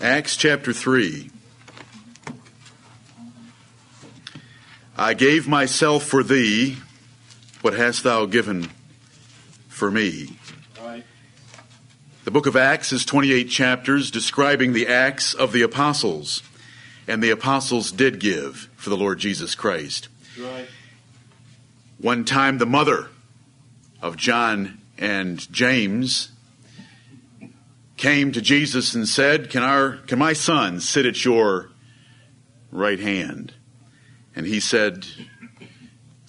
Acts chapter 3. I gave myself for thee. What hast thou given for me? Right. The book of Acts is 28 chapters describing the acts of the apostles. And the apostles did give for the Lord Jesus Christ. Right. One time, the mother of John and James came to Jesus and said, Can, our, can my son sit at your right hand? And he said,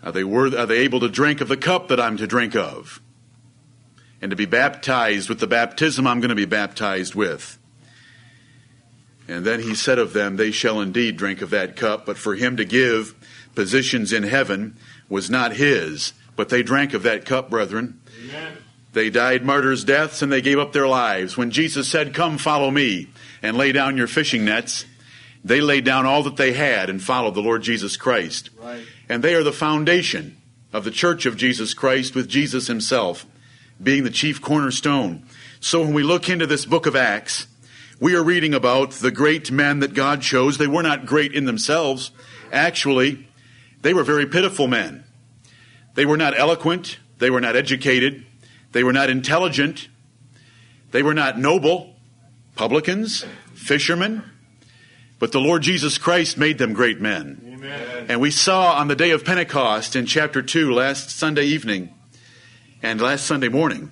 are they, worth, are they able to drink of the cup that I'm to drink of? And to be baptized with the baptism I'm going to be baptized with? And then he said of them, They shall indeed drink of that cup, but for him to give positions in heaven was not his, but they drank of that cup, brethren. Amen. They died martyrs' deaths and they gave up their lives. When Jesus said, Come, follow me, and lay down your fishing nets, they laid down all that they had and followed the Lord Jesus Christ. Right. And they are the foundation of the church of Jesus Christ, with Jesus himself being the chief cornerstone. So when we look into this book of Acts, we are reading about the great men that God chose. They were not great in themselves. Actually, they were very pitiful men. They were not eloquent. They were not educated. They were not intelligent. They were not noble. Publicans, fishermen. But the Lord Jesus Christ made them great men. Amen. And we saw on the day of Pentecost in chapter 2 last Sunday evening and last Sunday morning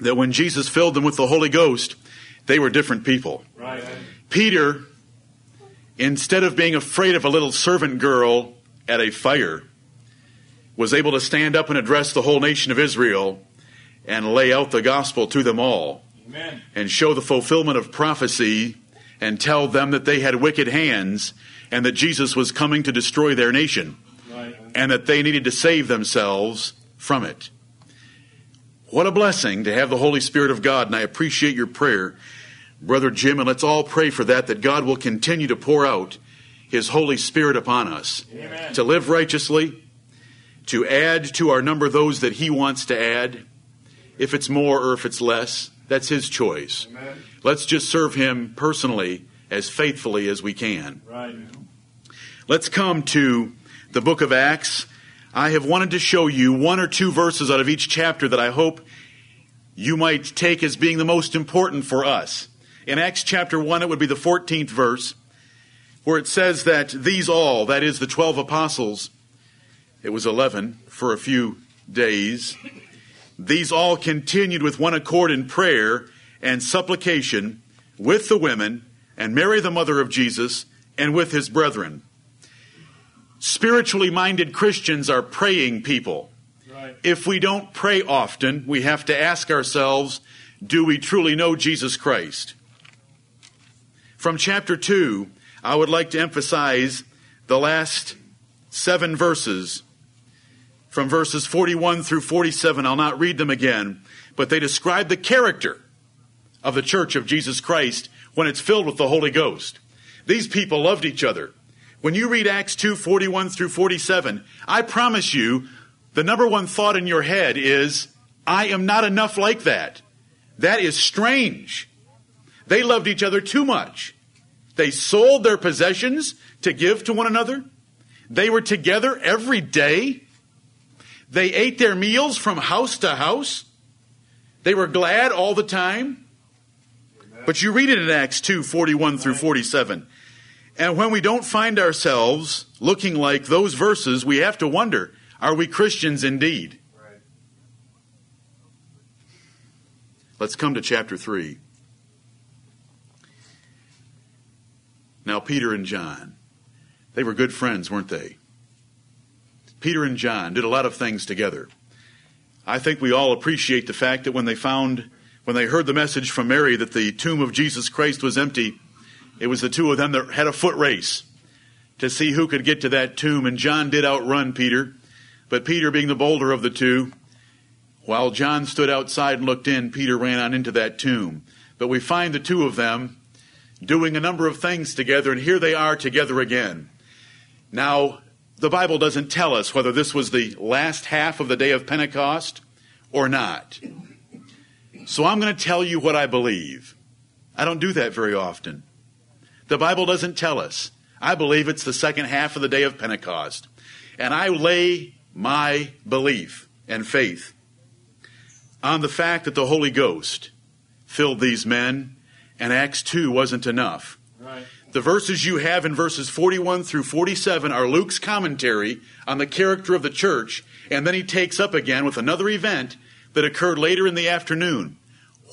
that when Jesus filled them with the Holy Ghost, they were different people. Right. Peter, instead of being afraid of a little servant girl at a fire, was able to stand up and address the whole nation of Israel and lay out the gospel to them all Amen. and show the fulfillment of prophecy and tell them that they had wicked hands and that Jesus was coming to destroy their nation Right. and that they needed to save themselves from it. What a blessing to have the Holy Spirit of God, and I appreciate your prayer, Brother Jim, and let's all pray for that, that God will continue to pour out His Holy Spirit upon us Amen. to live righteously, to add to our number those that He wants to add. If it's more or if it's less, that's His choice. Amen. Let's just serve Him personally as faithfully as we can. Right. Let's come to the book of Acts. I have wanted to show you one or two verses out of each chapter that I hope you might take as being the most important for us. In Acts chapter 1, it would be the 14th verse, where it says that these all, that is the 12 apostles, it was 11 for a few days, these all continued with one accord in prayer and supplication with the women and Mary, the mother of Jesus, and with his brethren. Spiritually minded Christians are praying people. Right. If we don't pray often, we have to ask ourselves do we truly know Jesus Christ? From chapter 2, I would like to emphasize the last seven verses. From verses 41 through 47, I'll not read them again, but they describe the character of the church of Jesus Christ when it's filled with the Holy Ghost. These people loved each other. When you read Acts 2 41 through 47, I promise you, the number one thought in your head is, I am not enough like that. That is strange. They loved each other too much. They sold their possessions to give to one another. They were together every day. They ate their meals from house to house. They were glad all the time. But you read it in Acts 2 41 through 47. And when we don't find ourselves looking like those verses, we have to wonder are we Christians indeed? Let's come to chapter 3. Now, Peter and John, they were good friends, weren't they? Peter and John did a lot of things together. I think we all appreciate the fact that when they found, when they heard the message from Mary that the tomb of Jesus Christ was empty, it was the two of them that had a foot race to see who could get to that tomb. And John did outrun Peter, but Peter, being the bolder of the two, while John stood outside and looked in, Peter ran on into that tomb. But we find the two of them doing a number of things together, and here they are together again. Now, the Bible doesn't tell us whether this was the last half of the day of Pentecost or not. So I'm going to tell you what I believe. I don't do that very often. The Bible doesn't tell us. I believe it's the second half of the day of Pentecost. And I lay my belief and faith on the fact that the Holy Ghost filled these men, and Acts 2 wasn't enough. Right. The verses you have in verses 41 through 47 are Luke's commentary on the character of the church, and then he takes up again with another event that occurred later in the afternoon.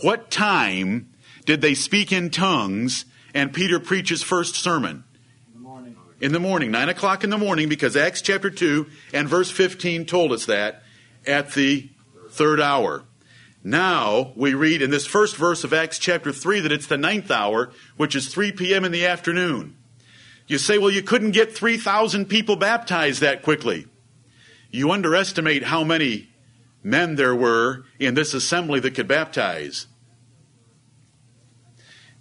What time did they speak in tongues and Peter preaches first sermon? In the morning. In the morning, 9 o'clock in the morning, because Acts chapter 2 and verse 15 told us that at the third hour. Now we read in this first verse of Acts chapter 3 that it's the ninth hour, which is 3 p.m. in the afternoon. You say, well, you couldn't get 3,000 people baptized that quickly. You underestimate how many men there were in this assembly that could baptize.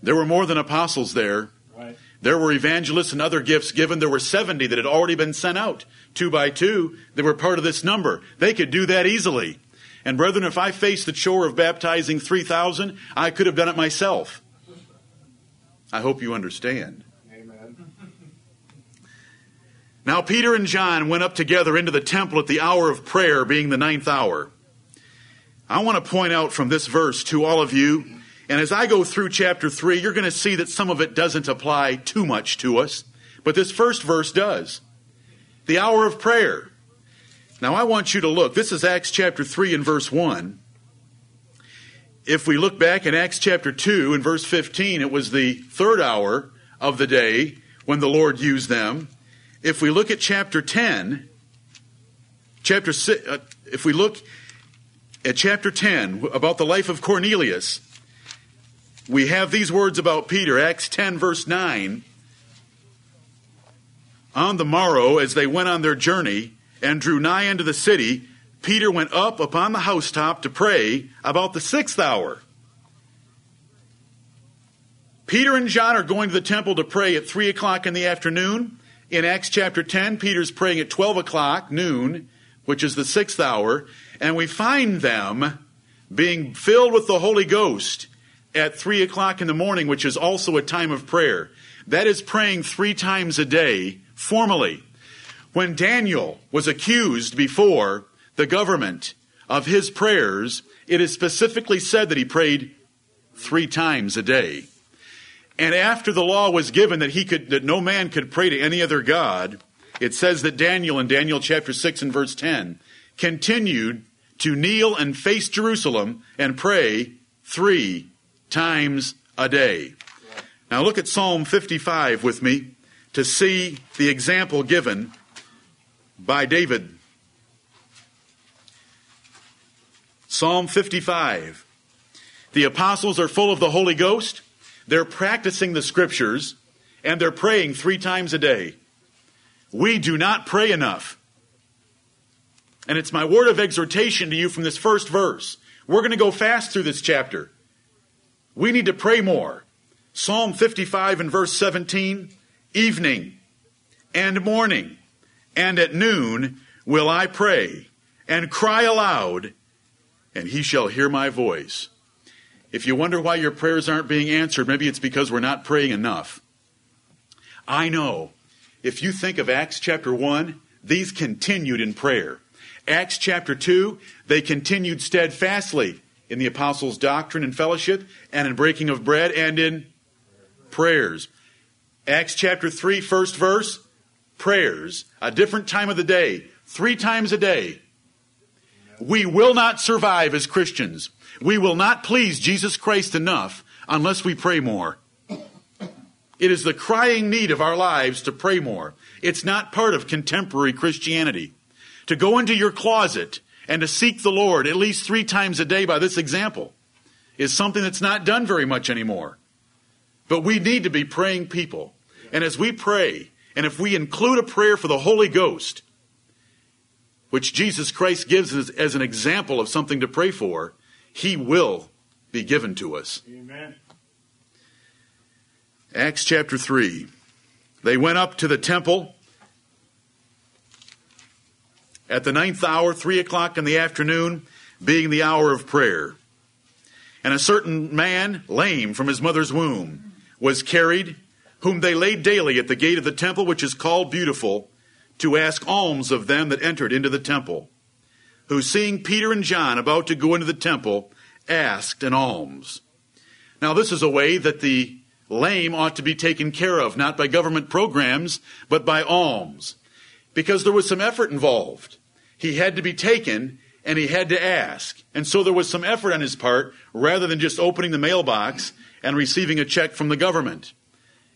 There were more than apostles there. Right. There were evangelists and other gifts given. There were 70 that had already been sent out, two by two. They were part of this number. They could do that easily. And brethren, if I faced the chore of baptizing 3,000, I could have done it myself. I hope you understand. Amen. Now, Peter and John went up together into the temple at the hour of prayer, being the ninth hour. I want to point out from this verse to all of you, and as I go through chapter 3, you're going to see that some of it doesn't apply too much to us, but this first verse does. The hour of prayer. Now, I want you to look. This is Acts chapter 3 and verse 1. If we look back in Acts chapter 2 and verse 15, it was the third hour of the day when the Lord used them. If we look at chapter 10, chapter 6, uh, if we look at chapter 10 about the life of Cornelius, we have these words about Peter, Acts 10, verse 9. On the morrow, as they went on their journey, and drew nigh unto the city, Peter went up upon the housetop to pray about the sixth hour. Peter and John are going to the temple to pray at 3 o'clock in the afternoon. In Acts chapter 10, Peter's praying at 12 o'clock, noon, which is the sixth hour. And we find them being filled with the Holy Ghost at 3 o'clock in the morning, which is also a time of prayer. That is praying three times a day, formally. When Daniel was accused before the government of his prayers, it is specifically said that he prayed three times a day. And after the law was given that he could that no man could pray to any other god, it says that Daniel in Daniel chapter 6 and verse 10 continued to kneel and face Jerusalem and pray 3 times a day. Now look at Psalm 55 with me to see the example given by David. Psalm 55. The apostles are full of the Holy Ghost. They're practicing the scriptures and they're praying three times a day. We do not pray enough. And it's my word of exhortation to you from this first verse. We're going to go fast through this chapter. We need to pray more. Psalm 55 and verse 17 evening and morning and at noon will I pray and cry aloud, and he shall hear my voice. If you wonder why your prayers aren't being answered, maybe it's because we're not praying enough. I know. If you think of Acts chapter 1, these continued in prayer. Acts chapter 2, they continued steadfastly in the apostles' doctrine and fellowship, and in breaking of bread, and in prayers. Acts chapter 3, first verse, prayers, a different time of the day, three times a day. We will not survive as Christians. We will not please Jesus Christ enough unless we pray more. It is the crying need of our lives to pray more. It's not part of contemporary Christianity. To go into your closet and to seek the Lord at least three times a day by this example is something that's not done very much anymore. But we need to be praying people. And as we pray, and if we include a prayer for the Holy Ghost, which Jesus Christ gives us as an example of something to pray for, he will be given to us. Amen. Acts chapter 3. They went up to the temple at the ninth hour, three o'clock in the afternoon, being the hour of prayer. And a certain man, lame from his mother's womb, was carried, whom they laid daily at the gate of the temple, which is called Beautiful, to ask alms of them that entered into the temple. Who, seeing Peter and John about to go into the temple, asked an alms. Now, this is a way that the lame ought to be taken care of, not by government programs, but by alms. Because there was some effort involved. He had to be taken and he had to ask. And so there was some effort on his part rather than just opening the mailbox and receiving a check from the government.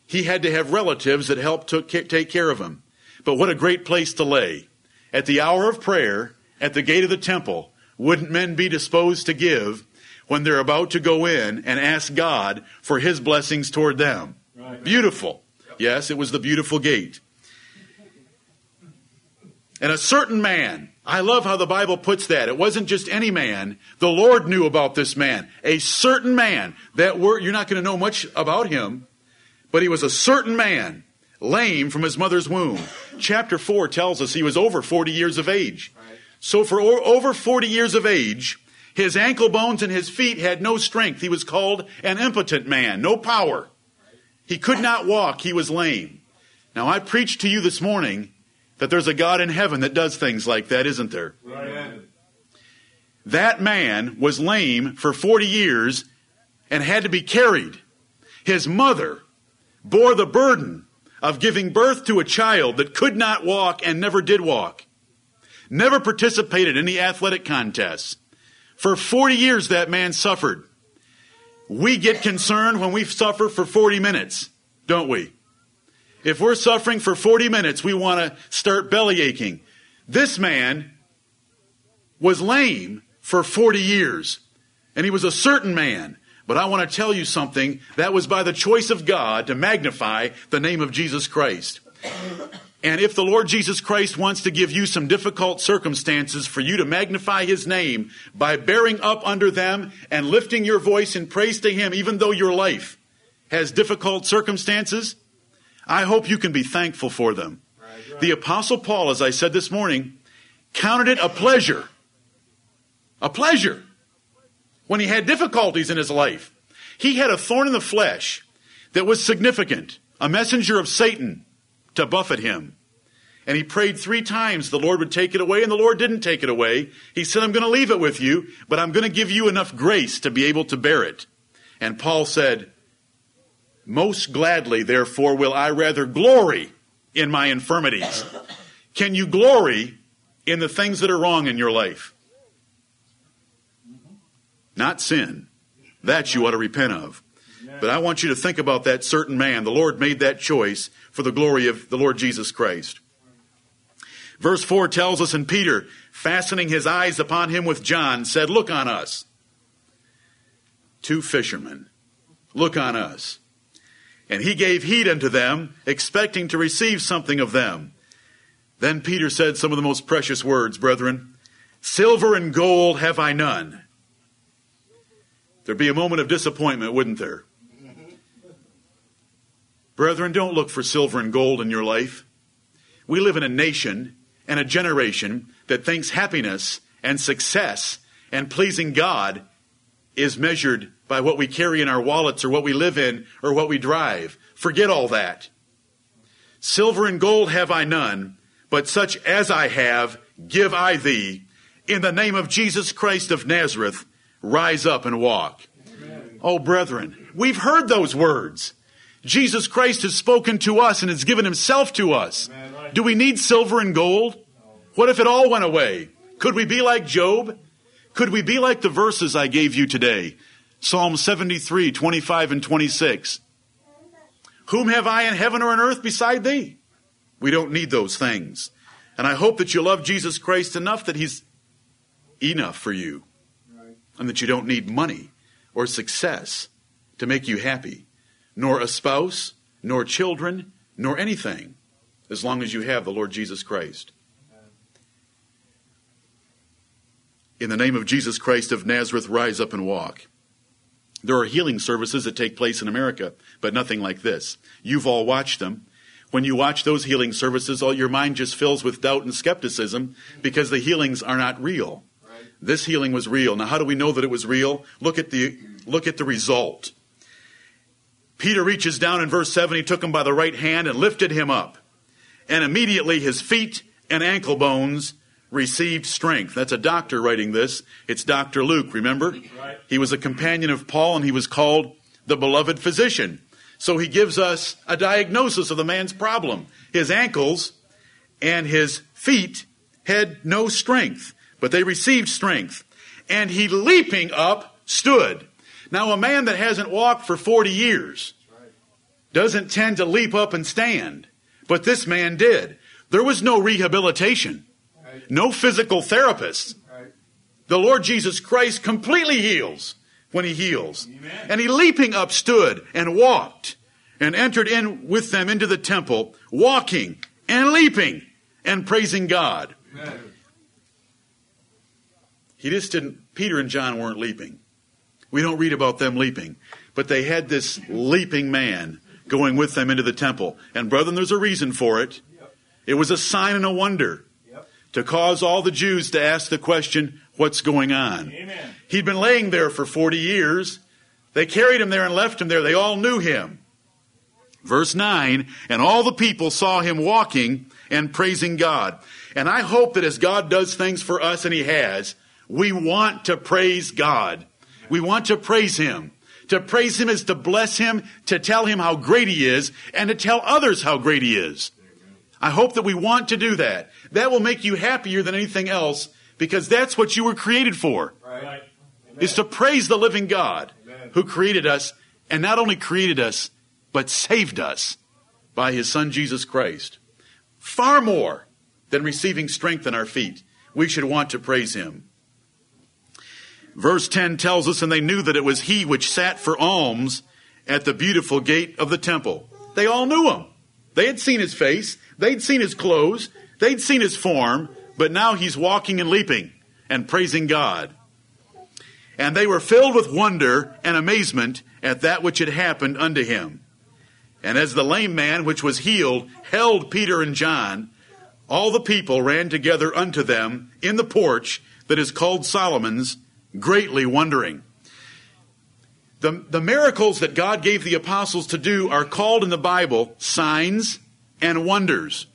He had to have relatives that helped to take care of him. But what a great place to lay. At the hour of prayer, at the gate of the temple, wouldn't men be disposed to give when they're about to go in and ask God for his blessings toward them? Right. Beautiful. Yes, it was the beautiful gate. And a certain man, I love how the Bible puts that. It wasn't just any man. The Lord knew about this man. A certain man. That word, you're not going to know much about him, but he was a certain man, lame from his mother's womb. Chapter 4 tells us he was over 40 years of age. So for over 40 years of age, his ankle bones and his feet had no strength. He was called an impotent man, no power. He could not walk. He was lame. Now I preached to you this morning that there's a God in heaven that does things like that, isn't there? That man was lame for 40 years and had to be carried. His mother bore the burden of giving birth to a child that could not walk and never did walk. Never participated in any athletic contests. For 40 years that man suffered. We get concerned when we suffer for 40 minutes, don't we? If we're suffering for 40 minutes, we want to start belly aching. This man was lame for 40 years, and he was a certain man. But I want to tell you something that was by the choice of God to magnify the name of Jesus Christ. And if the Lord Jesus Christ wants to give you some difficult circumstances for you to magnify His name by bearing up under them and lifting your voice in praise to Him, even though your life has difficult circumstances, I hope you can be thankful for them. Right, right. The Apostle Paul, as I said this morning, counted it a pleasure. A pleasure. When he had difficulties in his life, he had a thorn in the flesh that was significant, a messenger of Satan to buffet him. And he prayed three times the Lord would take it away, and the Lord didn't take it away. He said, I'm going to leave it with you, but I'm going to give you enough grace to be able to bear it. And Paul said, most gladly, therefore, will I rather glory in my infirmities. Can you glory in the things that are wrong in your life? Not sin. That you ought to repent of. But I want you to think about that certain man. The Lord made that choice for the glory of the Lord Jesus Christ. Verse 4 tells us, and Peter, fastening his eyes upon him with John, said, Look on us. Two fishermen. Look on us. And he gave heed unto them, expecting to receive something of them. Then Peter said some of the most precious words, brethren. Silver and gold have I none. There'd be a moment of disappointment, wouldn't there? Brethren, don't look for silver and gold in your life. We live in a nation and a generation that thinks happiness and success and pleasing God is measured by what we carry in our wallets or what we live in or what we drive. Forget all that. Silver and gold have I none, but such as I have give I thee. In the name of Jesus Christ of Nazareth, rise up and walk. Amen. Oh, brethren, we've heard those words. Jesus Christ has spoken to us and has given himself to us. Do we need silver and gold? What if it all went away? Could we be like Job? Could we be like the verses I gave you today? Psalm 73, 25 and 26. Whom have I in heaven or on earth beside thee? We don't need those things. And I hope that you love Jesus Christ enough that he's enough for you. And that you don't need money or success to make you happy, nor a spouse, nor children, nor anything, as long as you have the Lord Jesus Christ. In the name of Jesus Christ of Nazareth, rise up and walk. There are healing services that take place in America, but nothing like this. You've all watched them. When you watch those healing services, all your mind just fills with doubt and skepticism because the healings are not real. This healing was real. Now, how do we know that it was real? Look at the look at the result. Peter reaches down in verse 7, he took him by the right hand and lifted him up. And immediately his feet and ankle bones received strength. That's a doctor writing this. It's Dr. Luke, remember? Right. He was a companion of Paul and he was called the beloved physician. So he gives us a diagnosis of the man's problem. His ankles and his feet had no strength, but they received strength. And he leaping up stood. Now, a man that hasn't walked for 40 years doesn't tend to leap up and stand, but this man did. There was no rehabilitation, no physical therapist. The Lord Jesus Christ completely heals when he heals. Amen. And he leaping up stood and walked and entered in with them into the temple, walking and leaping and praising God. Amen. He just didn't, Peter and John weren't leaping. We don't read about them leaping. But they had this leaping man going with them into the temple. And brethren, there's a reason for it. It was a sign and a wonder to cause all the Jews to ask the question, what's going on? Amen. He'd been laying there for 40 years. They carried him there and left him there. They all knew him. Verse 9, and all the people saw him walking and praising God. And I hope that as God does things for us, and he has, we want to praise God. We want to praise him. To praise him is to bless him, to tell him how great he is, and to tell others how great he is. I hope that we want to do that. That will make you happier than anything else because that's what you were created for. Right. Is to praise the living God Amen. who created us and not only created us, but saved us by his son Jesus Christ. Far more than receiving strength in our feet, we should want to praise him. Verse 10 tells us, and they knew that it was he which sat for alms at the beautiful gate of the temple. They all knew him. They had seen his face. They'd seen his clothes. They'd seen his form, but now he's walking and leaping and praising God. And they were filled with wonder and amazement at that which had happened unto him. And as the lame man which was healed held Peter and John, all the people ran together unto them in the porch that is called Solomon's, greatly wondering. The, the miracles that God gave the apostles to do are called in the Bible signs and wonders.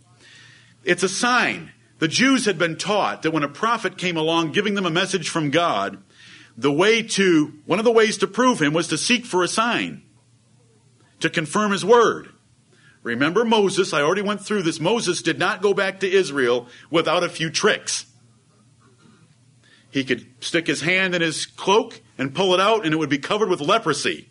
It's a sign. The Jews had been taught that when a prophet came along giving them a message from God, the way to, one of the ways to prove him was to seek for a sign, to confirm his word. Remember Moses, I already went through this. Moses did not go back to Israel without a few tricks. He could stick his hand in his cloak and pull it out, and it would be covered with leprosy,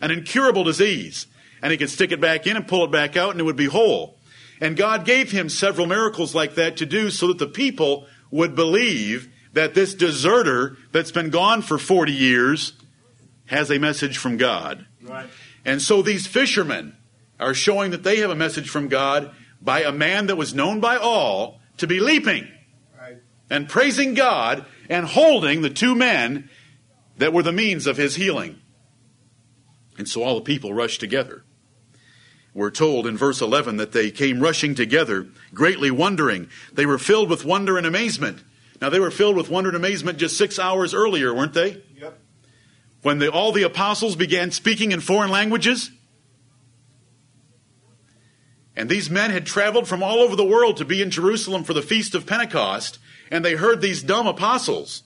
an incurable disease. And he could stick it back in and pull it back out, and it would be whole. And God gave him several miracles like that to do so that the people would believe that this deserter that's been gone for 40 years has a message from God. Right. And so these fishermen are showing that they have a message from God by a man that was known by all to be leaping right. and praising God and holding the two men that were the means of his healing. And so all the people rushed together. We're told in verse 11 that they came rushing together, greatly wondering. They were filled with wonder and amazement. Now, they were filled with wonder and amazement just six hours earlier, weren't they? Yep. When the, all the apostles began speaking in foreign languages. And these men had traveled from all over the world to be in Jerusalem for the feast of Pentecost and they heard these dumb apostles.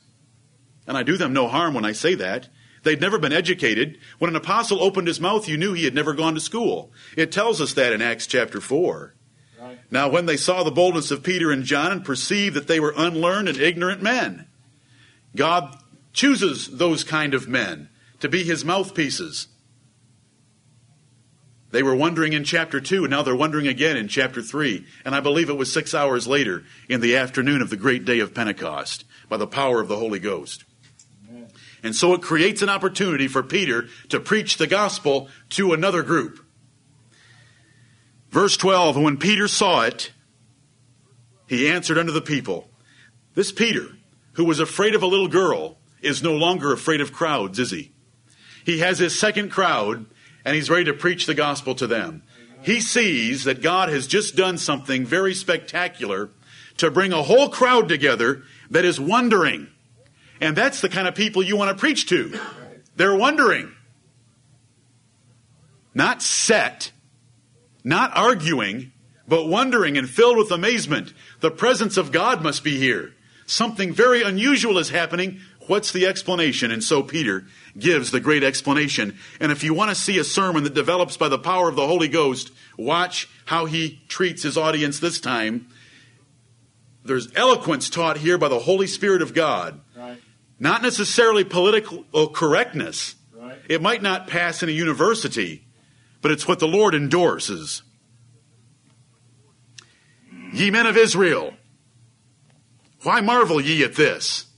And I do them no harm when I say that. They'd never been educated. When an apostle opened his mouth, you knew he had never gone to school. It tells us that in Acts chapter 4. Right. Now, when they saw the boldness of Peter and John and perceived that they were unlearned and ignorant men, God chooses those kind of men to be his mouthpieces. They were wondering in chapter 2, and now they're wondering again in chapter 3. And I believe it was six hours later in the afternoon of the great day of Pentecost by the power of the Holy Ghost. Amen. And so it creates an opportunity for Peter to preach the gospel to another group. Verse 12 When Peter saw it, he answered unto the people, This Peter, who was afraid of a little girl, is no longer afraid of crowds, is he? He has his second crowd and he's ready to preach the gospel to them. He sees that God has just done something very spectacular to bring a whole crowd together that is wondering. And that's the kind of people you want to preach to. They're wondering. Not set, not arguing, but wondering and filled with amazement. The presence of God must be here. Something very unusual is happening. What's the explanation? And so Peter gives the great explanation. And if you want to see a sermon that develops by the power of the Holy Ghost, watch how he treats his audience this time. There's eloquence taught here by the Holy Spirit of God. Right. Not necessarily political correctness. Right. It might not pass in a university, but it's what the Lord endorses. Ye men of Israel, why marvel ye at this?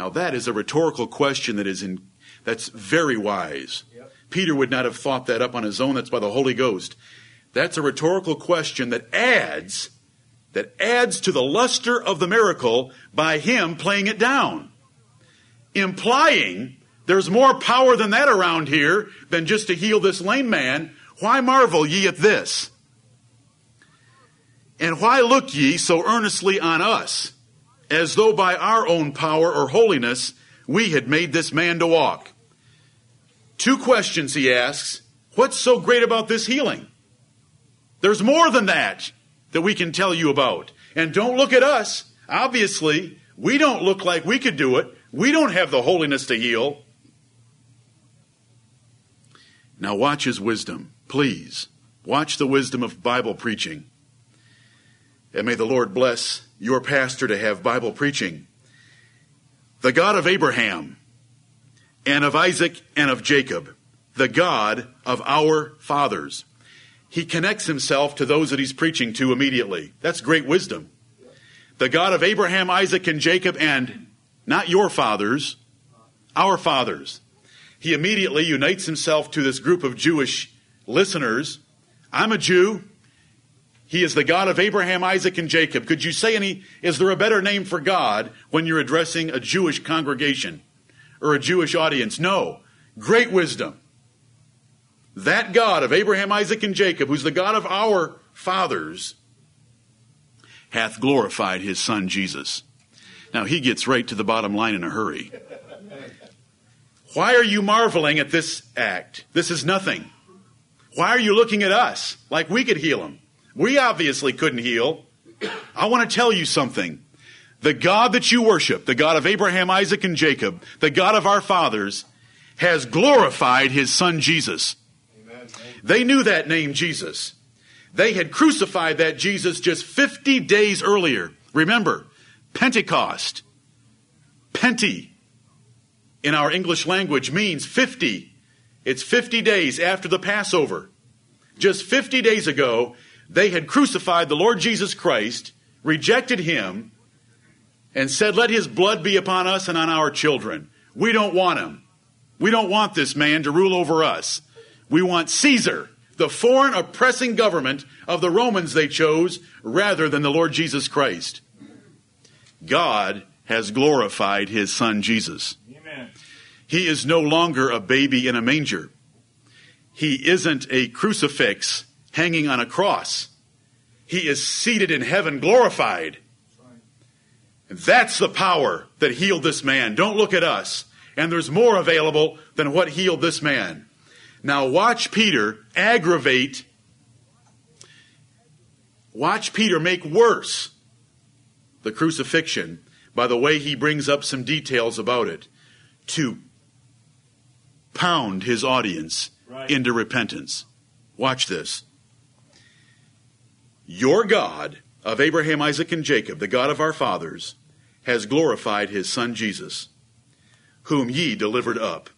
Now that is a rhetorical question that is in, that's very wise. Yep. Peter would not have thought that up on his own. That's by the Holy Ghost. That's a rhetorical question that adds, that adds to the luster of the miracle by him playing it down. Implying there's more power than that around here than just to heal this lame man. Why marvel ye at this? And why look ye so earnestly on us, as though by our own power or holiness we had made this man to walk? Two questions he asks. What's so great about this healing? There's more than that that we can tell you about. And don't look at us. Obviously, we don't look like we could do it. We don't have the holiness to heal. Now watch his wisdom, please. Watch the wisdom of Bible preaching. And may the Lord bless your pastor to have Bible preaching. The God of Abraham and of Isaac and of Jacob, the God of our fathers. He connects himself to those that he's preaching to immediately. That's great wisdom. The God of Abraham, Isaac, and Jacob, and not your fathers, our fathers. He immediately unites himself to this group of Jewish listeners. I'm a Jew. He is the God of Abraham, Isaac, and Jacob. Could you say any, is there a better name for God when you're addressing a Jewish congregation or a Jewish audience? No. Great wisdom. That God of Abraham, Isaac, and Jacob, who's the God of our fathers, hath glorified his son Jesus. Now he gets right to the bottom line in a hurry. Why are you marveling at this act? This is nothing. Why are you looking at us like we could heal him? We obviously couldn't heal. I want to tell you something. The God that you worship, the God of Abraham, Isaac, and Jacob, the God of our fathers, has glorified his son Jesus. Amen. They knew that name Jesus. They had crucified that Jesus just 50 days earlier. Remember, Pentecost, Penti in our English language means 50. It's 50 days after the Passover. Just 50 days ago, they had crucified the Lord Jesus Christ, rejected him, and said, Let his blood be upon us and on our children. We don't want him. We don't want this man to rule over us. We want Caesar, the foreign oppressing government of the Romans they chose, rather than the Lord Jesus Christ. God has glorified his son Jesus. Amen. He is no longer a baby in a manger. He isn't a crucifix hanging on a cross. He is seated in heaven, glorified. And that's the power that healed this man. Don't look at us. And there's more available than what healed this man. Now watch Peter aggravate, watch Peter make worse the crucifixion by the way he brings up some details about it to pound his audience right. into repentance. Watch this. Your God of Abraham, Isaac, and Jacob, the God of our fathers, has glorified his son Jesus, whom ye delivered up.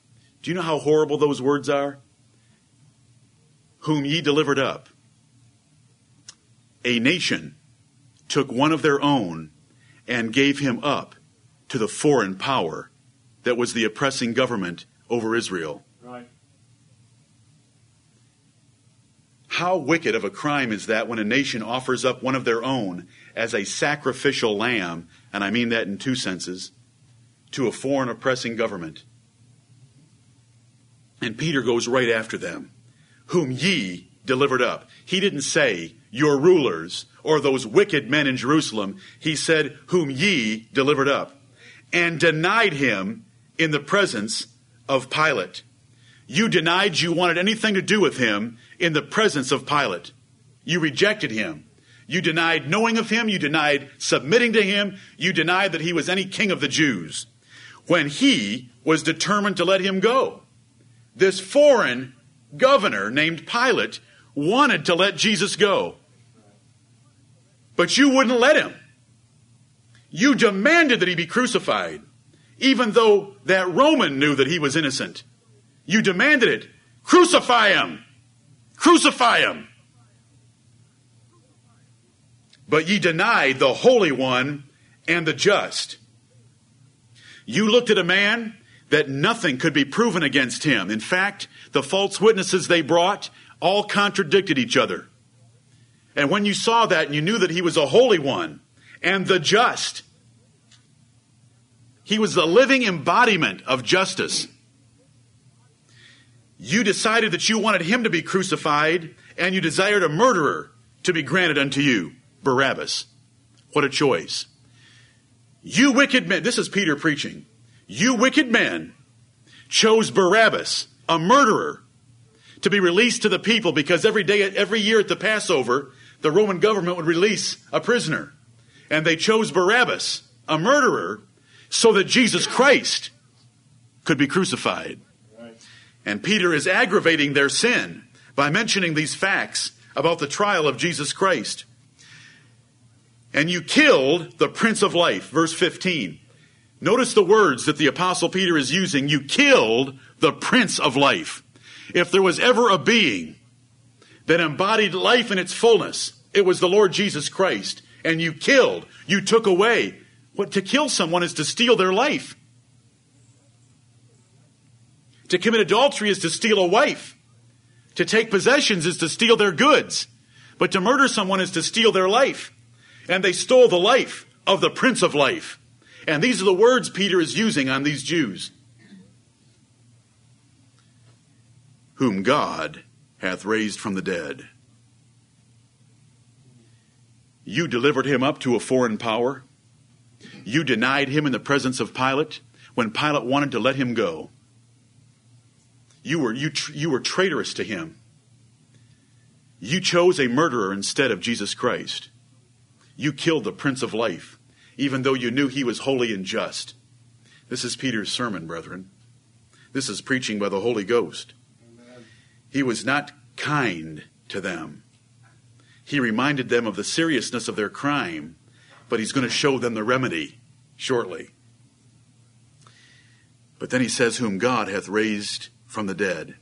Do you know how horrible those words are? Whom ye delivered up. A nation took one of their own and gave him up to the foreign power that was the oppressing government over Israel. How wicked of a crime is that when a nation offers up one of their own as a sacrificial lamb, and I mean that in two senses, to a foreign oppressing government? And Peter goes right after them, whom ye delivered up. He didn't say, your rulers or those wicked men in Jerusalem. He said, whom ye delivered up and denied him in the presence of Pilate. You denied you wanted anything to do with him in the presence of Pilate. You rejected him. You denied knowing of him. You denied submitting to him. You denied that he was any king of the Jews when he was determined to let him go. This foreign governor named Pilate wanted to let Jesus go. But you wouldn't let him. You demanded that he be crucified, even though that Roman knew that he was innocent. You demanded it. Crucify him! Crucify him! But ye denied the Holy One and the just. You looked at a man that nothing could be proven against him. In fact, the false witnesses they brought all contradicted each other. And when you saw that and you knew that he was a holy one and the just, he was the living embodiment of justice. You decided that you wanted him to be crucified and you desired a murderer to be granted unto you, Barabbas. What a choice. You wicked men, this is Peter preaching. You wicked men chose Barabbas, a murderer, to be released to the people because every day, every year at the Passover, the Roman government would release a prisoner. And they chose Barabbas, a murderer, so that Jesus Christ could be crucified. And Peter is aggravating their sin by mentioning these facts about the trial of Jesus Christ. And you killed the Prince of Life, verse 15. Notice the words that the Apostle Peter is using. You killed the Prince of Life. If there was ever a being that embodied life in its fullness, it was the Lord Jesus Christ. And you killed, you took away. What to kill someone is to steal their life. To commit adultery is to steal a wife. To take possessions is to steal their goods. But to murder someone is to steal their life. And they stole the life of the Prince of Life. And these are the words Peter is using on these Jews. Whom God hath raised from the dead. You delivered him up to a foreign power. You denied him in the presence of Pilate when Pilate wanted to let him go. You were, you, you were traitorous to him. You chose a murderer instead of Jesus Christ. You killed the Prince of Life, even though you knew he was holy and just. This is Peter's sermon, brethren. This is preaching by the Holy Ghost. Amen. He was not kind to them. He reminded them of the seriousness of their crime, but he's going to show them the remedy shortly. But then he says, Whom God hath raised from the dead,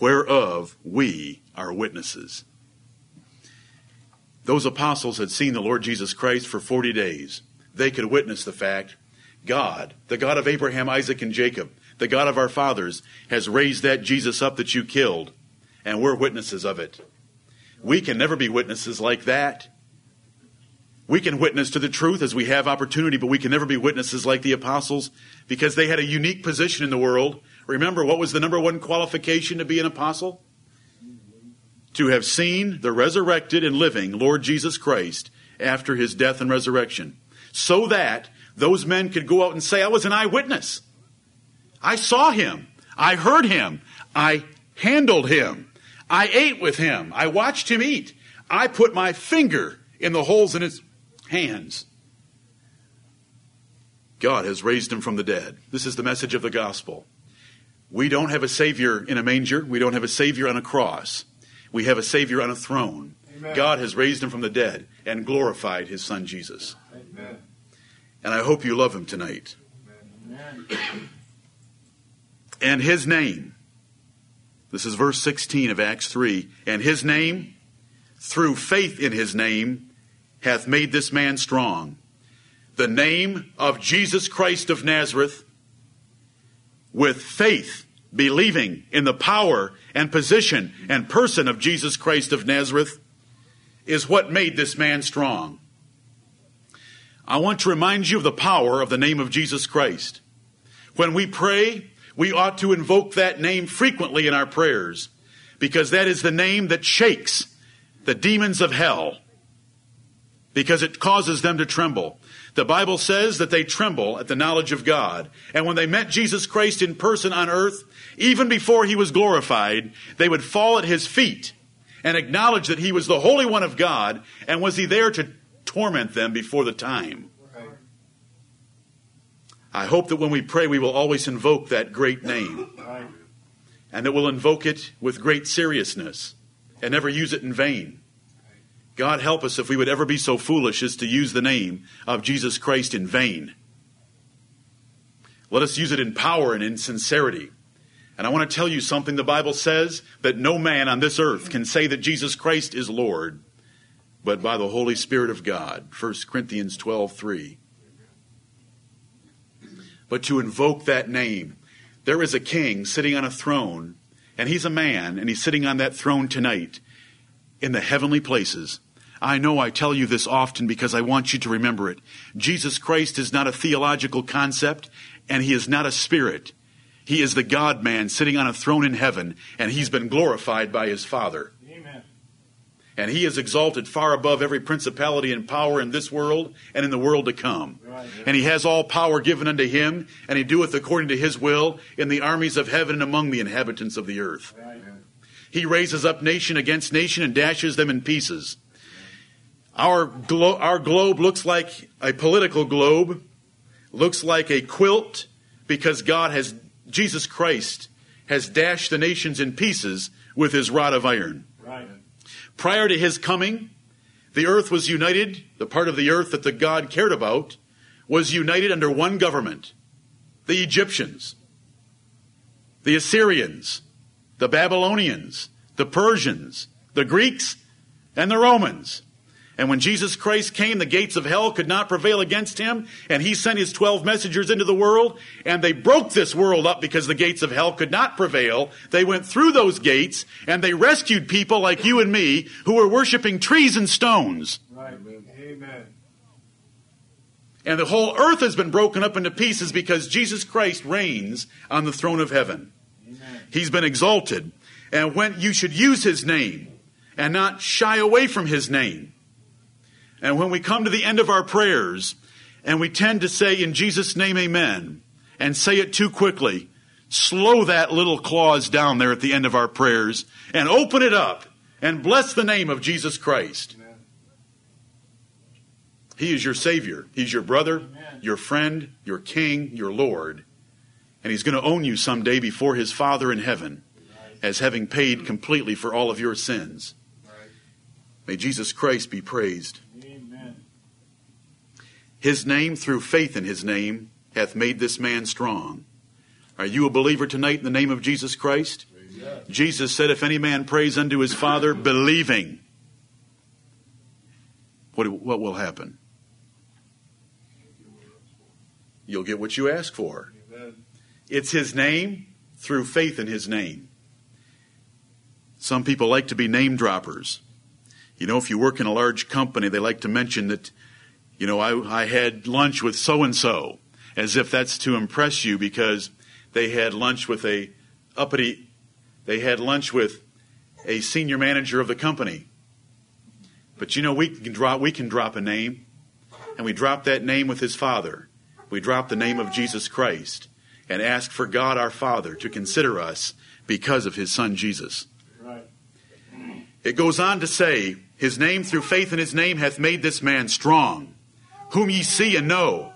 whereof we are witnesses. Those apostles had seen the Lord Jesus Christ for 40 days. They could witness the fact God, the God of Abraham, Isaac, and Jacob, the God of our fathers, has raised that Jesus up that you killed, and we're witnesses of it. We can never be witnesses like that. We can witness to the truth as we have opportunity, but we can never be witnesses like the apostles because they had a unique position in the world Remember, what was the number one qualification to be an apostle? To have seen the resurrected and living Lord Jesus Christ after his death and resurrection. So that those men could go out and say, I was an eyewitness. I saw him. I heard him. I handled him. I ate with him. I watched him eat. I put my finger in the holes in his hands. God has raised him from the dead. This is the message of the gospel. We don't have a Savior in a manger. We don't have a Savior on a cross. We have a Savior on a throne. Amen. God has raised him from the dead and glorified his Son Jesus. Amen. And I hope you love him tonight. Amen. And his name, this is verse 16 of Acts 3, and his name, through faith in his name, hath made this man strong. The name of Jesus Christ of Nazareth with faith, believing in the power and position and person of Jesus Christ of Nazareth, is what made this man strong. I want to remind you of the power of the name of Jesus Christ. When we pray, we ought to invoke that name frequently in our prayers because that is the name that shakes the demons of hell because it causes them to tremble. The Bible says that they tremble at the knowledge of God. And when they met Jesus Christ in person on earth, even before he was glorified, they would fall at his feet and acknowledge that he was the Holy One of God and was he there to torment them before the time. I hope that when we pray, we will always invoke that great name. And that we'll invoke it with great seriousness and never use it in vain. God help us if we would ever be so foolish as to use the name of Jesus Christ in vain. Let us use it in power and in sincerity. And I want to tell you something the Bible says that no man on this earth can say that Jesus Christ is Lord but by the Holy Spirit of God. 1 Corinthians 12 3. But to invoke that name, there is a king sitting on a throne, and he's a man, and he's sitting on that throne tonight in the heavenly places. I know I tell you this often because I want you to remember it. Jesus Christ is not a theological concept, and he is not a spirit. He is the God man sitting on a throne in heaven, and he's been glorified by his Father. Amen. And he is exalted far above every principality and power in this world and in the world to come. Right. And he has all power given unto him, and he doeth according to his will in the armies of heaven and among the inhabitants of the earth. Right. He raises up nation against nation and dashes them in pieces. Our, glo- our globe looks like a political globe, looks like a quilt, because God has, Jesus Christ has dashed the nations in pieces with his rod of iron. Right. Prior to his coming, the earth was united, the part of the earth that the God cared about was united under one government the Egyptians, the Assyrians, the Babylonians, the Persians, the Greeks, and the Romans. And when Jesus Christ came, the gates of hell could not prevail against him, and he sent his 12 messengers into the world, and they broke this world up because the gates of hell could not prevail. They went through those gates, and they rescued people like you and me who were worshiping trees and stones. Right. Amen. And the whole earth has been broken up into pieces because Jesus Christ reigns on the throne of heaven. Amen. He's been exalted. And when you should use his name and not shy away from his name. And when we come to the end of our prayers and we tend to say, in Jesus' name, amen, and say it too quickly, slow that little clause down there at the end of our prayers and open it up and bless the name of Jesus Christ. Amen. He is your Savior. He's your brother, Amen. your friend, your King, your Lord. And He's going to own you someday before His Father in heaven as having paid completely for all of your sins. May Jesus Christ be praised. His name, through faith in his name, hath made this man strong. Are you a believer tonight in the name of Jesus Christ? Jesus said, If any man prays unto his Father, believing, what, what will happen? You'll get what you ask for. It's his name through faith in his name. Some people like to be name droppers. You know, if you work in a large company, they like to mention that you know, I, I had lunch with so and so, as if that's to impress you because they had lunch with a uppity, they had lunch with a senior manager of the company. But you know, we can drop, we can drop a name, and we drop that name with his father. We drop the name of Jesus Christ and ask for God our Father to consider us because of his son Jesus. Right. It goes on to say, His name through faith in his name hath made this man strong whom ye see and know.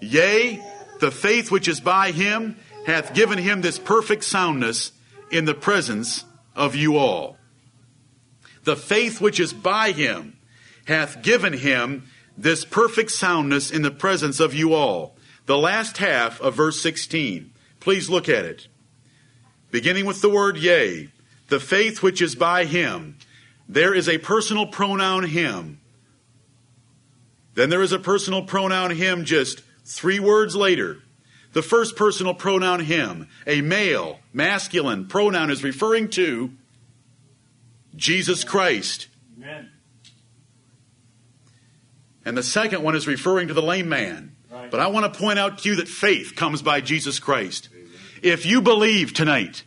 Yea, the faith which is by him hath given him this perfect soundness in the presence of you all. The faith which is by him hath given him this perfect soundness in the presence of you all. The last half of verse 16. Please look at it. Beginning with the word yea, the faith which is by him. There is a personal pronoun him. Then there is a personal pronoun him just three words later. The first personal pronoun him, a male, masculine pronoun, is referring to Jesus Christ. Amen. And the second one is referring to the lame man. Right. But I want to point out to you that faith comes by Jesus Christ. Amen. If you believe tonight,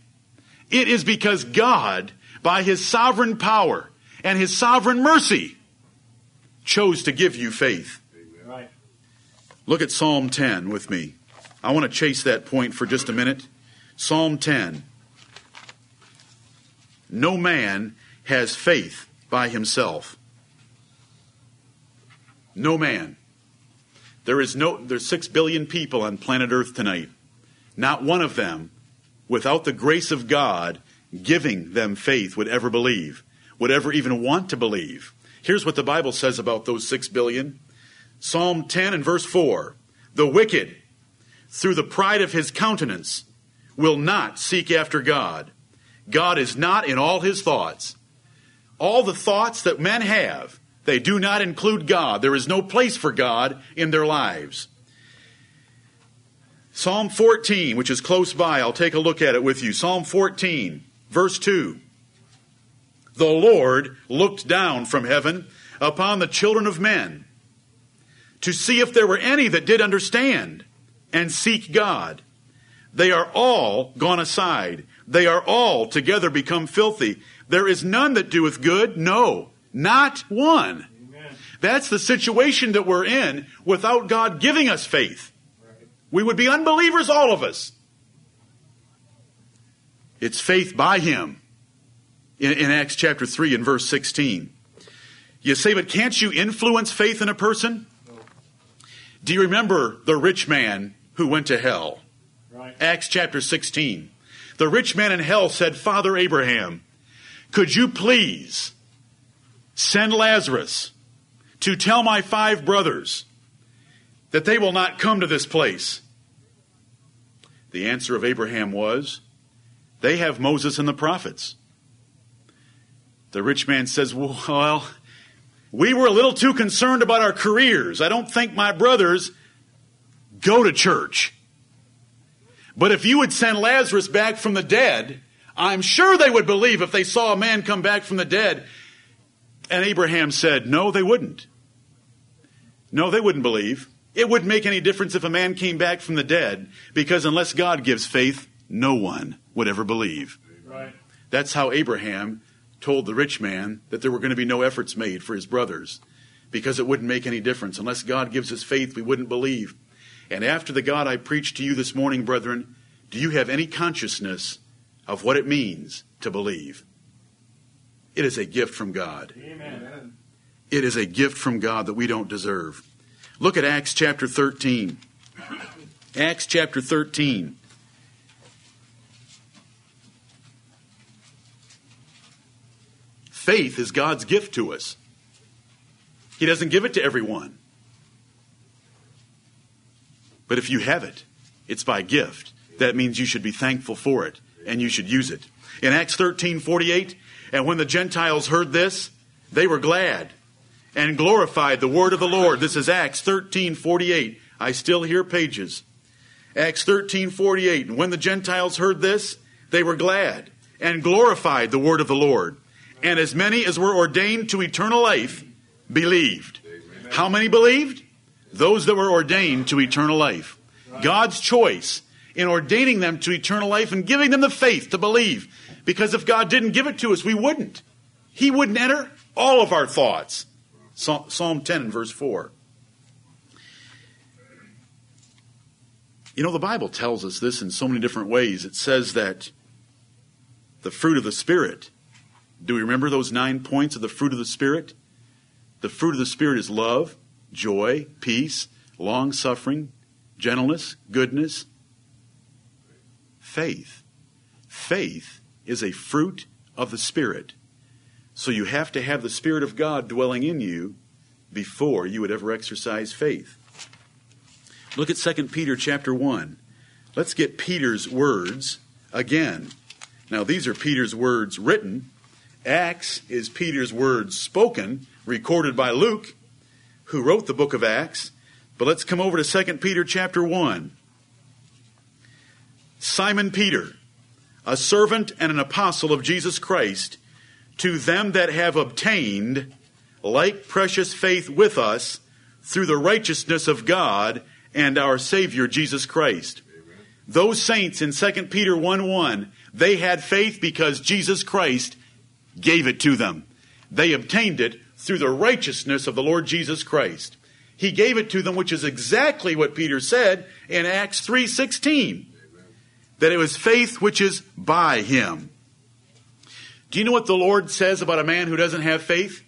it is because God, by his sovereign power and his sovereign mercy, chose to give you faith. Right. Look at Psalm 10 with me. I want to chase that point for just a minute. Psalm 10. No man has faith by himself. No man. There is no there's 6 billion people on planet Earth tonight. Not one of them without the grace of God giving them faith would ever believe, would ever even want to believe. Here's what the Bible says about those 6 billion. Psalm 10 and verse 4. The wicked through the pride of his countenance will not seek after God. God is not in all his thoughts. All the thoughts that men have, they do not include God. There is no place for God in their lives. Psalm 14, which is close by, I'll take a look at it with you. Psalm 14, verse 2. The Lord looked down from heaven upon the children of men to see if there were any that did understand and seek God. They are all gone aside. They are all together become filthy. There is none that doeth good. No, not one. Amen. That's the situation that we're in without God giving us faith. Right. We would be unbelievers, all of us. It's faith by Him in, in Acts chapter 3 and verse 16. You say, but can't you influence faith in a person? No. Do you remember the rich man who went to hell? Right. Acts chapter 16. The rich man in hell said, Father Abraham, could you please send Lazarus to tell my five brothers that they will not come to this place? The answer of Abraham was, They have Moses and the prophets. The rich man says, Well, we were a little too concerned about our careers. I don't think my brothers go to church. But if you would send Lazarus back from the dead, I'm sure they would believe if they saw a man come back from the dead. And Abraham said, No, they wouldn't. No, they wouldn't believe. It wouldn't make any difference if a man came back from the dead, because unless God gives faith, no one would ever believe. Right. That's how Abraham told the rich man that there were going to be no efforts made for his brothers, because it wouldn't make any difference. Unless God gives us faith, we wouldn't believe. And after the God I preached to you this morning, brethren, do you have any consciousness of what it means to believe? It is a gift from God. Amen. It is a gift from God that we don't deserve. Look at Acts chapter 13. Acts chapter 13. Faith is God's gift to us. He doesn't give it to everyone. But if you have it, it's by gift. That means you should be thankful for it and you should use it. In Acts 13 48, and when the Gentiles heard this, they were glad and glorified the word of the Lord. This is Acts 13 48. I still hear pages. Acts 13 48. And when the Gentiles heard this, they were glad and glorified the word of the Lord. And as many as were ordained to eternal life believed. How many believed? those that were ordained to eternal life. God's choice in ordaining them to eternal life and giving them the faith to believe. Because if God didn't give it to us, we wouldn't. He wouldn't enter all of our thoughts. Psalm 10 and verse 4. You know, the Bible tells us this in so many different ways. It says that the fruit of the Spirit. Do we remember those nine points of the fruit of the Spirit? The fruit of the Spirit is love, joy, peace, long suffering, gentleness, goodness, faith. Faith is a fruit of the Spirit. So you have to have the Spirit of God dwelling in you before you would ever exercise faith. Look at 2 Peter chapter 1. Let's get Peter's words again. Now, these are Peter's words written. Acts is Peter's words spoken, recorded by Luke who wrote the book of Acts. But let's come over to 2 Peter chapter 1. Simon Peter, a servant and an apostle of Jesus Christ, to them that have obtained like precious faith with us through the righteousness of God and our Savior Jesus Christ. Amen. Those saints in 2 Peter 1 1, they had faith because Jesus Christ gave it to them. They obtained it through the righteousness of the Lord Jesus Christ. He gave it to them, which is exactly what Peter said in Acts 3:16. That it was faith which is by him. Do you know what the Lord says about a man who doesn't have faith?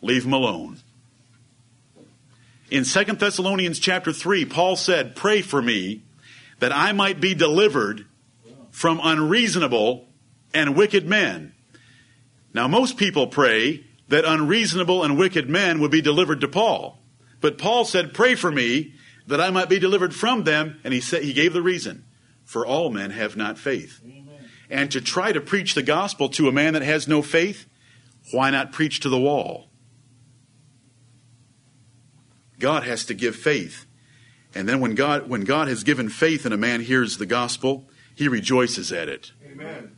Leave him alone. In 2 Thessalonians chapter 3, Paul said, Pray for me that I might be delivered from unreasonable and wicked men. Now, most people pray that unreasonable and wicked men would be delivered to Paul. But Paul said, Pray for me that I might be delivered from them. And he said, he gave the reason. For all men have not faith. Amen. And to try to preach the gospel to a man that has no faith, why not preach to the wall? God has to give faith. And then when God, when God has given faith and a man hears the gospel, he rejoices at it. Amen.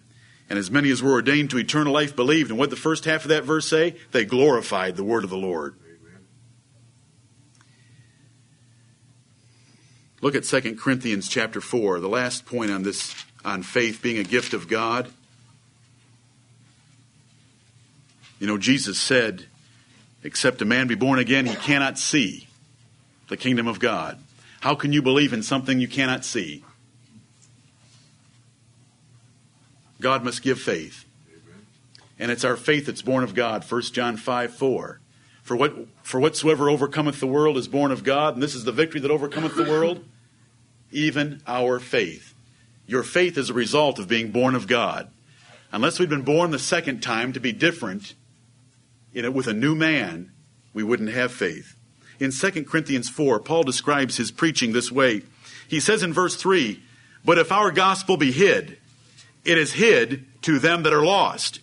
And as many as were ordained to eternal life believed. And what the first half of that verse say? They glorified the word of the Lord. Amen. Look at 2 Corinthians chapter 4, the last point on this on faith being a gift of God. You know, Jesus said, Except a man be born again, he cannot see the kingdom of God. How can you believe in something you cannot see? God must give faith. And it's our faith that's born of God. 1 John 5 4. For, what, for whatsoever overcometh the world is born of God, and this is the victory that overcometh the world, even our faith. Your faith is a result of being born of God. Unless we'd been born the second time to be different, you know, with a new man, we wouldn't have faith. In 2 Corinthians 4, Paul describes his preaching this way. He says in verse 3 But if our gospel be hid, it is hid to them that are lost.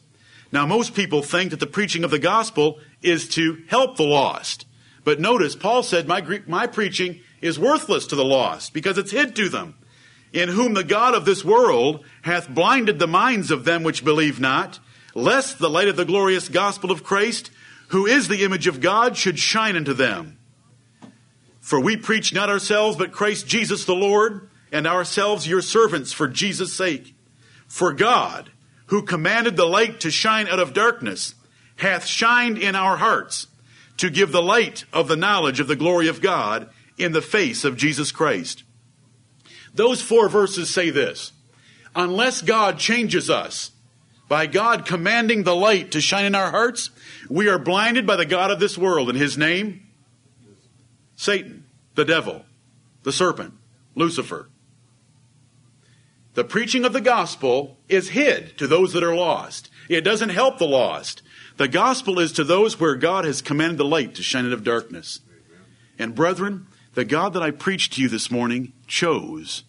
Now, most people think that the preaching of the gospel is to help the lost. But notice, Paul said, My, my preaching is worthless to the lost because it's hid to them, in whom the God of this world hath blinded the minds of them which believe not, lest the light of the glorious gospel of Christ, who is the image of God, should shine unto them. For we preach not ourselves, but Christ Jesus the Lord, and ourselves your servants for Jesus' sake. For God, who commanded the light to shine out of darkness, hath shined in our hearts to give the light of the knowledge of the glory of God in the face of Jesus Christ. Those four verses say this Unless God changes us, by God commanding the light to shine in our hearts, we are blinded by the God of this world and his name Satan, the devil, the serpent, Lucifer. The preaching of the gospel is hid to those that are lost. It doesn't help the lost. The gospel is to those where God has commanded the light to shine out of darkness. And brethren, the God that I preached to you this morning chose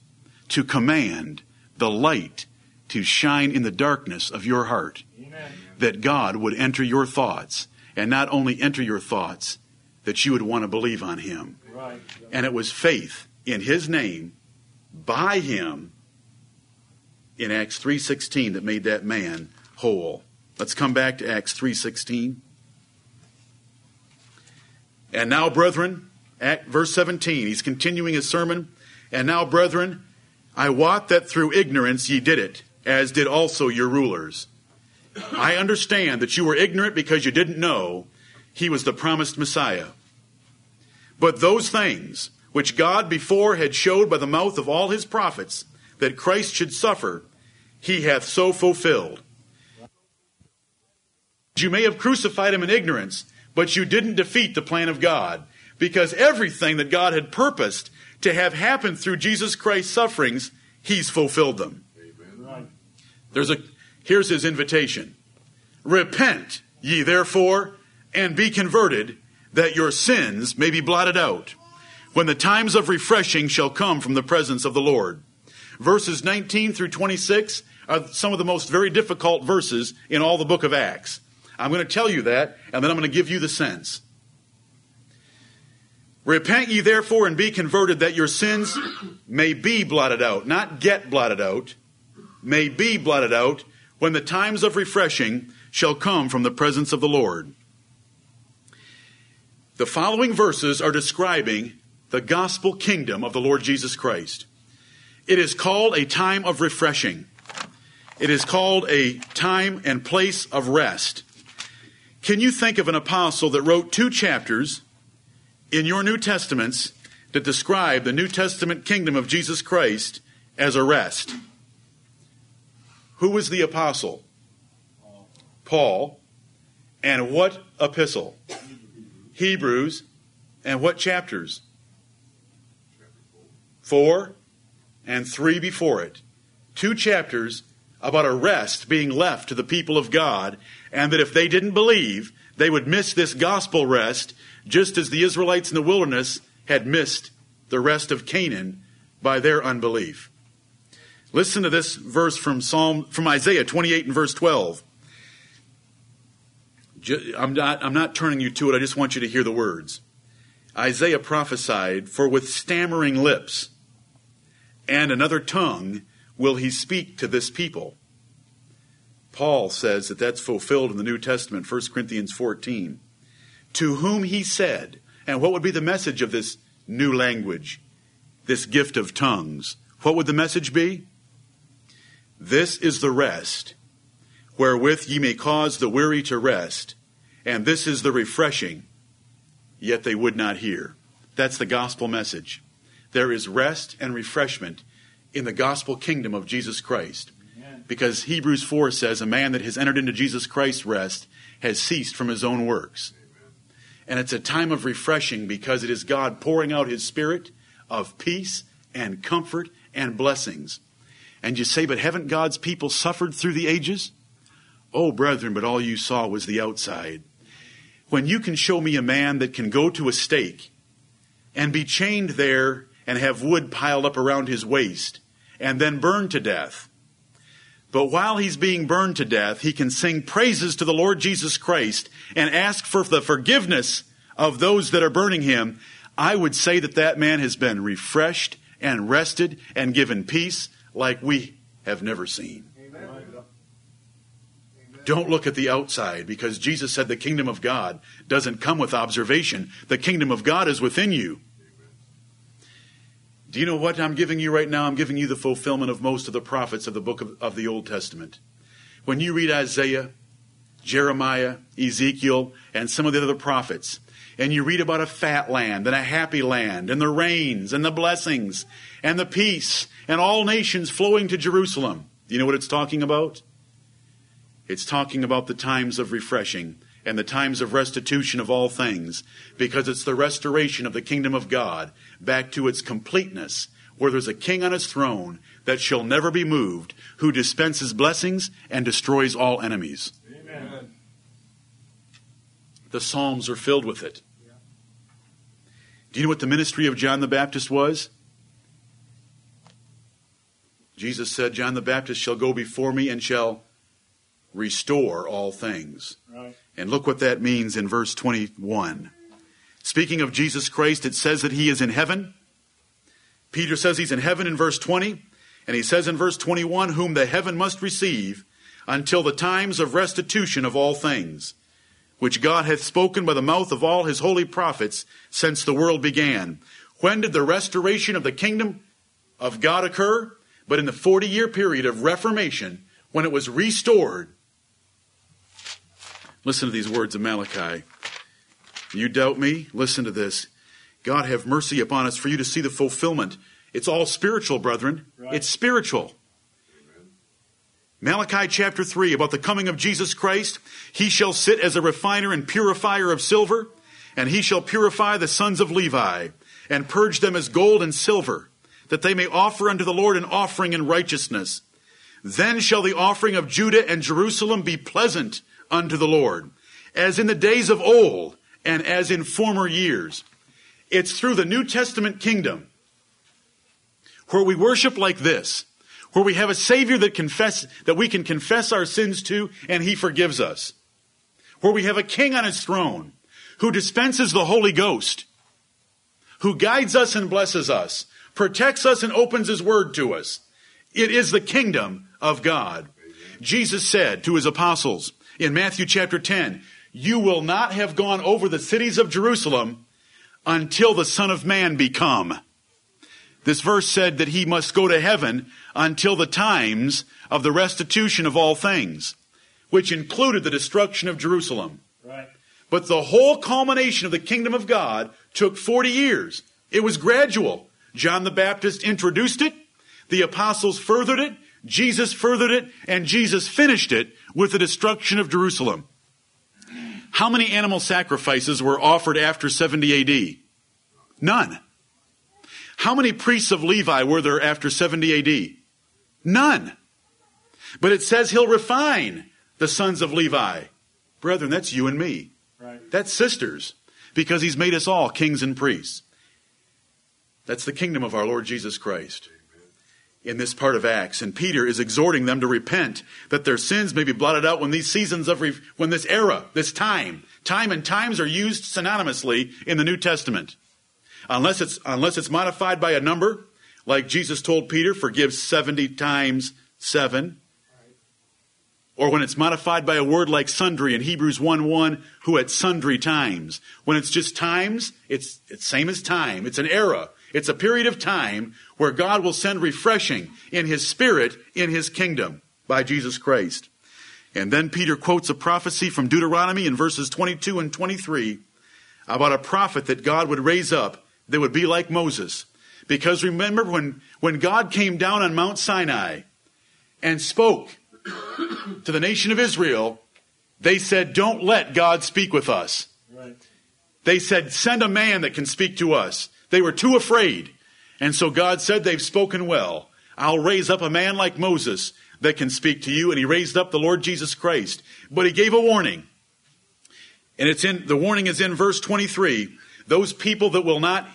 to command the light to shine in the darkness of your heart. Amen. That God would enter your thoughts, and not only enter your thoughts, that you would want to believe on him. Right. And it was faith in his name by him in Acts 3:16 that made that man whole. Let's come back to Acts 3:16. And now brethren, Act, verse 17, he's continuing his sermon. And now brethren, I wot that through ignorance ye did it, as did also your rulers. I understand that you were ignorant because you didn't know he was the promised Messiah. But those things which God before had showed by the mouth of all his prophets that Christ should suffer, he hath so fulfilled. You may have crucified him in ignorance, but you didn't defeat the plan of God because everything that God had purposed to have happen through Jesus Christ's sufferings, he's fulfilled them. There's a here's his invitation. Repent ye therefore and be converted that your sins may be blotted out when the times of refreshing shall come from the presence of the Lord. Verses 19 through 26 are some of the most very difficult verses in all the book of Acts. I'm going to tell you that, and then I'm going to give you the sense. Repent ye therefore and be converted that your sins may be blotted out, not get blotted out, may be blotted out when the times of refreshing shall come from the presence of the Lord. The following verses are describing the gospel kingdom of the Lord Jesus Christ. It is called a time of refreshing. It is called a time and place of rest. Can you think of an apostle that wrote two chapters in your New Testaments that describe the New Testament kingdom of Jesus Christ as a rest. Who was the apostle? Paul. And what epistle? Hebrews. And what chapters? Four and three before it. Two chapters about a rest being left to the people of God, and that if they didn't believe, they would miss this gospel rest, just as the Israelites in the wilderness had missed the rest of Canaan by their unbelief. Listen to this verse from Psalm from Isaiah 28 and verse 12. I'm not, I'm not turning you to it, I just want you to hear the words. Isaiah prophesied, For with stammering lips and another tongue will he speak to this people. Paul says that that's fulfilled in the New Testament, 1 Corinthians 14. To whom he said, and what would be the message of this new language, this gift of tongues? What would the message be? This is the rest wherewith ye may cause the weary to rest, and this is the refreshing, yet they would not hear. That's the gospel message. There is rest and refreshment in the gospel kingdom of Jesus Christ. Because Hebrews 4 says, A man that has entered into Jesus Christ's rest has ceased from his own works. And it's a time of refreshing because it is God pouring out his spirit of peace and comfort and blessings. And you say, But haven't God's people suffered through the ages? Oh, brethren, but all you saw was the outside. When you can show me a man that can go to a stake and be chained there and have wood piled up around his waist and then burned to death. But while he's being burned to death, he can sing praises to the Lord Jesus Christ and ask for the forgiveness of those that are burning him. I would say that that man has been refreshed and rested and given peace like we have never seen. Amen. Don't look at the outside because Jesus said the kingdom of God doesn't come with observation. The kingdom of God is within you. Do you know what I'm giving you right now? I'm giving you the fulfillment of most of the prophets of the book of, of the Old Testament. When you read Isaiah, Jeremiah, Ezekiel, and some of the other prophets, and you read about a fat land and a happy land and the rains and the blessings and the peace and all nations flowing to Jerusalem. Do you know what it's talking about? It's talking about the times of refreshing and the times of restitution of all things, because it's the restoration of the kingdom of God back to its completeness, where there's a king on his throne that shall never be moved, who dispenses blessings and destroys all enemies. Amen. The Psalms are filled with it. Do you know what the ministry of John the Baptist was? Jesus said, John the Baptist shall go before me and shall restore all things. Right. And look what that means in verse 21. Speaking of Jesus Christ, it says that he is in heaven. Peter says he's in heaven in verse 20. And he says in verse 21, whom the heaven must receive until the times of restitution of all things, which God hath spoken by the mouth of all his holy prophets since the world began. When did the restoration of the kingdom of God occur? But in the 40 year period of Reformation, when it was restored Listen to these words of Malachi. You doubt me? Listen to this. God have mercy upon us for you to see the fulfillment. It's all spiritual, brethren. Right. It's spiritual. Malachi chapter 3 about the coming of Jesus Christ. He shall sit as a refiner and purifier of silver, and he shall purify the sons of Levi, and purge them as gold and silver, that they may offer unto the Lord an offering in righteousness. Then shall the offering of Judah and Jerusalem be pleasant unto the Lord, as in the days of old and as in former years. It's through the New Testament kingdom where we worship like this, where we have a Savior that confess, that we can confess our sins to and He forgives us, where we have a King on His throne who dispenses the Holy Ghost, who guides us and blesses us, protects us and opens His Word to us. It is the kingdom of God. Jesus said to His apostles, in Matthew chapter 10, you will not have gone over the cities of Jerusalem until the Son of Man be come. This verse said that he must go to heaven until the times of the restitution of all things, which included the destruction of Jerusalem. Right. But the whole culmination of the kingdom of God took 40 years. It was gradual. John the Baptist introduced it, the apostles furthered it, Jesus furthered it, and Jesus finished it with the destruction of Jerusalem. How many animal sacrifices were offered after 70 AD? None. How many priests of Levi were there after 70 AD? None. But it says he'll refine the sons of Levi. Brethren, that's you and me. Right. That's sisters. Because he's made us all kings and priests. That's the kingdom of our Lord Jesus Christ in this part of Acts. And Peter is exhorting them to repent, that their sins may be blotted out when these seasons of, re- when this era, this time, time and times are used synonymously in the New Testament. Unless it's, unless it's modified by a number, like Jesus told Peter, forgive 70 times 7. Or when it's modified by a word like sundry in Hebrews 1 1, who at sundry times. When it's just times, it's, it's same as time. It's an era. It's a period of time where God will send refreshing in His Spirit in His kingdom by Jesus Christ. And then Peter quotes a prophecy from Deuteronomy in verses 22 and 23 about a prophet that God would raise up that would be like Moses. Because remember when, when God came down on Mount Sinai and spoke to the nation of Israel, they said, Don't let God speak with us. Right. They said, Send a man that can speak to us. They were too afraid. And so God said, They've spoken well. I'll raise up a man like Moses that can speak to you. And he raised up the Lord Jesus Christ. But he gave a warning. And it's in, the warning is in verse 23. Those people that will not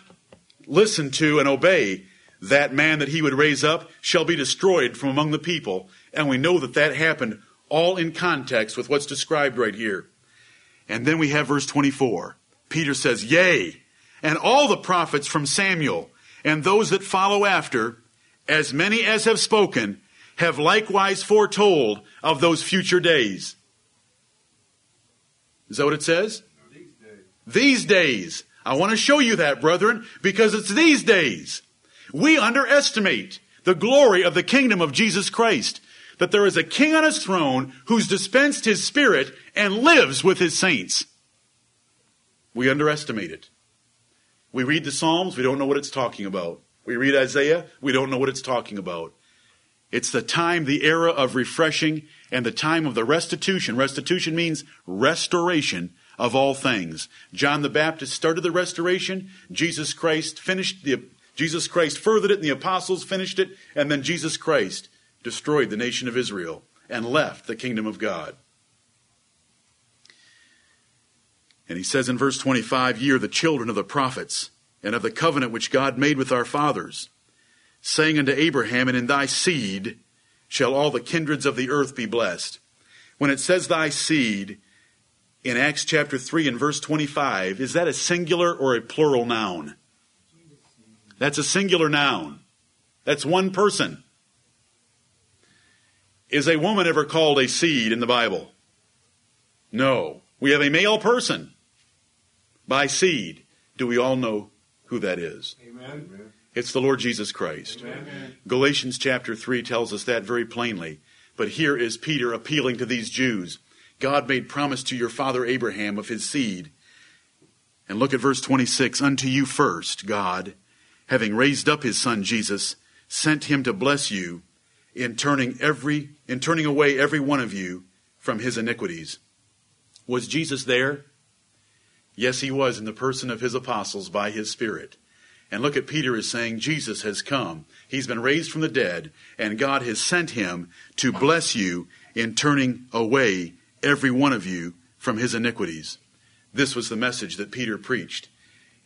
listen to and obey that man that he would raise up shall be destroyed from among the people. And we know that that happened all in context with what's described right here. And then we have verse 24. Peter says, Yea, and all the prophets from Samuel and those that follow after, as many as have spoken, have likewise foretold of those future days. Is that what it says? These days. These days. I want to show you that, brethren, because it's these days. We underestimate the glory of the kingdom of Jesus Christ. That there is a king on his throne who's dispensed his spirit and lives with his saints. We underestimate it. We read the Psalms, we don't know what it's talking about. We read Isaiah, we don't know what it's talking about. It's the time, the era of refreshing, and the time of the restitution. Restitution means restoration of all things. John the Baptist started the restoration. Jesus Christ finished the, Jesus Christ furthered it, and the apostles finished it, and then Jesus Christ destroyed the nation of Israel and left the kingdom of God. And he says in verse 25, Ye are the children of the prophets, and of the covenant which God made with our fathers, saying unto Abraham, And in thy seed shall all the kindreds of the earth be blessed. When it says thy seed in Acts chapter 3 and verse 25, is that a singular or a plural noun? That's a singular noun. That's one person. Is a woman ever called a seed in the Bible? No. We have a male person by seed. Do we all know who that is? Amen. It's the Lord Jesus Christ. Amen. Galatians chapter 3 tells us that very plainly. But here is Peter appealing to these Jews. God made promise to your father Abraham of his seed. And look at verse 26. Unto you first, God, having raised up his son Jesus, sent him to bless you in turning every in turning away every one of you from his iniquities. Was Jesus there? Yes, he was in the person of his apostles by his Spirit. And look at Peter is saying, Jesus has come. He's been raised from the dead, and God has sent him to bless you in turning away every one of you from his iniquities. This was the message that Peter preached.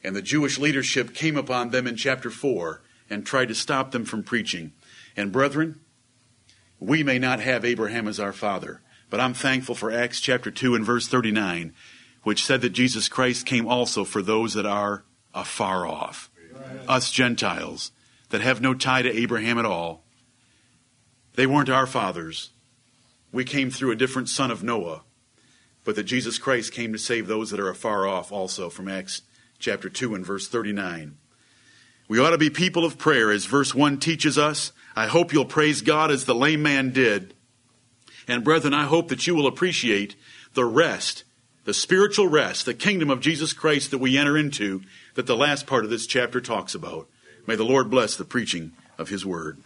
And the Jewish leadership came upon them in chapter 4 and tried to stop them from preaching. And brethren, we may not have Abraham as our father, but I'm thankful for Acts chapter 2 and verse 39 which said that Jesus Christ came also for those that are afar off, us Gentiles that have no tie to Abraham at all. They weren't our fathers. We came through a different son of Noah, but that Jesus Christ came to save those that are afar off also from Acts chapter 2 and verse 39. We ought to be people of prayer as verse 1 teaches us. I hope you'll praise God as the lame man did. And brethren, I hope that you will appreciate the rest the spiritual rest, the kingdom of Jesus Christ that we enter into, that the last part of this chapter talks about. May the Lord bless the preaching of his word.